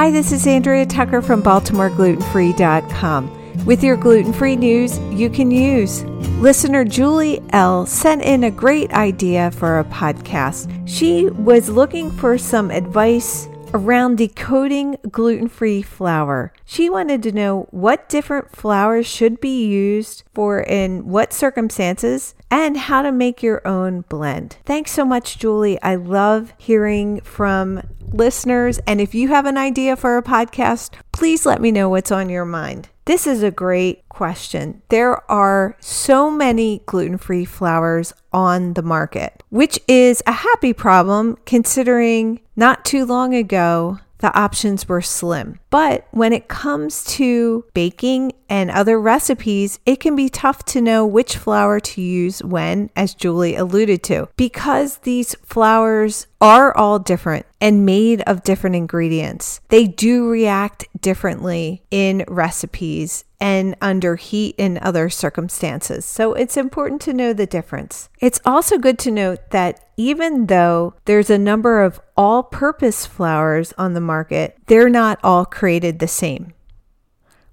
Hi, this is Andrea Tucker from BaltimoreGlutenFree.com. With your gluten free news you can use. Listener Julie L. sent in a great idea for a podcast. She was looking for some advice around decoding gluten free flour. She wanted to know what different flours should be used for in what circumstances and how to make your own blend. Thanks so much, Julie. I love hearing from listeners. And if you have an idea for a podcast, please let me know what's on your mind. This is a great question. There are so many gluten free flours on the market, which is a happy problem considering not too long ago the options were slim. But when it comes to baking and other recipes, it can be tough to know which flour to use when, as Julie alluded to, because these flours are all different and made of different ingredients. They do react differently in recipes and under heat in other circumstances. So it's important to know the difference. It's also good to note that even though there's a number of all purpose flours on the market, they're not all created the same.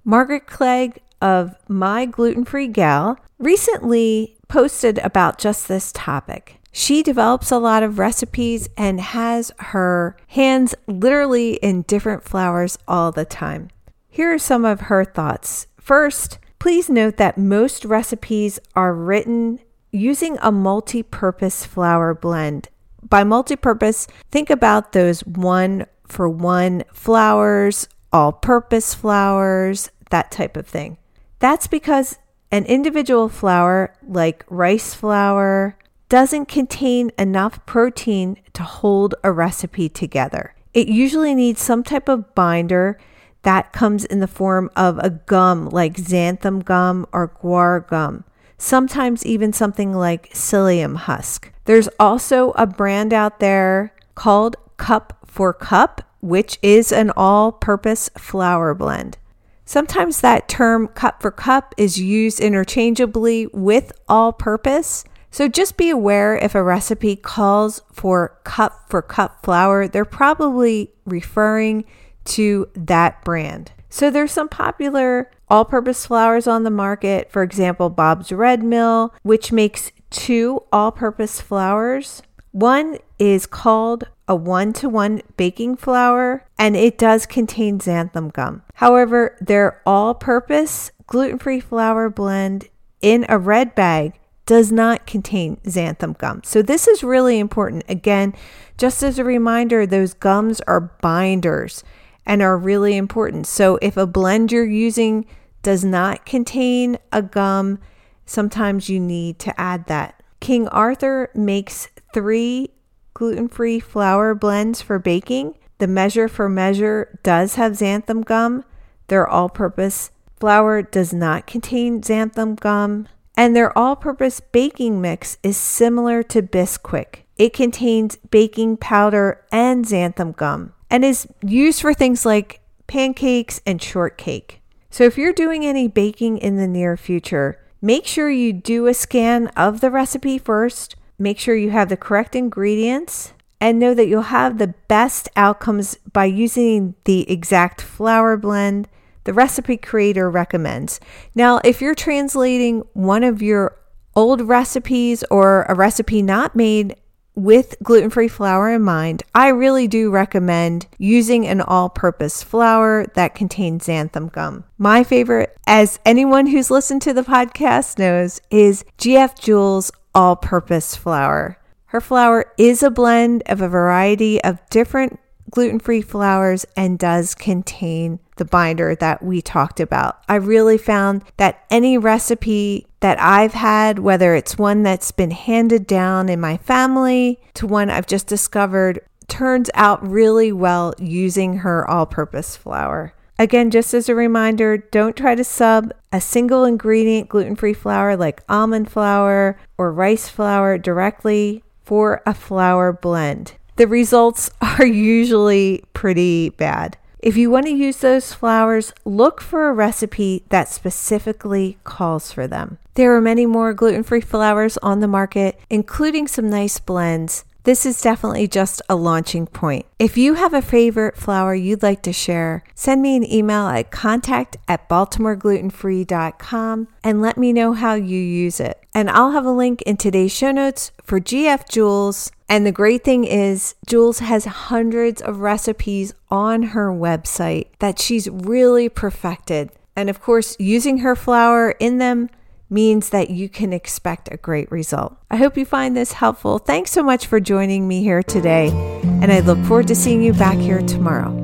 Margaret Clegg of My Gluten Free Gal recently posted about just this topic. She develops a lot of recipes and has her hands literally in different flours all the time. Here are some of her thoughts. First, please note that most recipes are written using a multi purpose flour blend. By multi purpose, think about those one for one flours, all purpose flours, that type of thing. That's because an individual flour, like rice flour, doesn't contain enough protein to hold a recipe together. It usually needs some type of binder that comes in the form of a gum like xanthan gum or guar gum, sometimes even something like psyllium husk. There's also a brand out there called Cup for Cup, which is an all purpose flour blend. Sometimes that term cup for cup is used interchangeably with all purpose. So just be aware if a recipe calls for cup for cup flour, they're probably referring to that brand. So there's some popular all-purpose flours on the market. For example, Bob's Red Mill, which makes two all-purpose flours. One is called a one-to-one baking flour and it does contain xanthan gum. However, their all-purpose gluten-free flour blend in a red bag does not contain xanthan gum. So this is really important. Again, just as a reminder, those gums are binders and are really important. So if a blend you're using does not contain a gum, sometimes you need to add that. King Arthur makes three gluten free flour blends for baking. The Measure for Measure does have xanthan gum. Their all purpose flour does not contain xanthan gum. And their all purpose baking mix is similar to Bisquick. It contains baking powder and xanthan gum and is used for things like pancakes and shortcake. So if you're doing any baking in the near future, make sure you do a scan of the recipe first. Make sure you have the correct ingredients and know that you'll have the best outcomes by using the exact flour blend the recipe creator recommends. Now, if you're translating one of your old recipes or a recipe not made with gluten free flour in mind, I really do recommend using an all purpose flour that contains xanthan gum. My favorite, as anyone who's listened to the podcast knows, is GF Jules all purpose flour. Her flour is a blend of a variety of different gluten free flours and does contain the binder that we talked about. I really found that any recipe that I've had, whether it's one that's been handed down in my family to one I've just discovered, turns out really well using her all purpose flour. Again, just as a reminder, don't try to sub a single ingredient gluten free flour like almond flour or rice flour directly for a flour blend the results are usually pretty bad. If you want to use those flours, look for a recipe that specifically calls for them. There are many more gluten free flours on the market, including some nice blends. This is definitely just a launching point. If you have a favorite flour you'd like to share, send me an email at contact at baltimoreglutenfree.com and let me know how you use it. And I'll have a link in today's show notes for GF Jules. And the great thing is, Jules has hundreds of recipes on her website that she's really perfected. And of course, using her flour in them means that you can expect a great result. I hope you find this helpful. Thanks so much for joining me here today, and I look forward to seeing you back here tomorrow.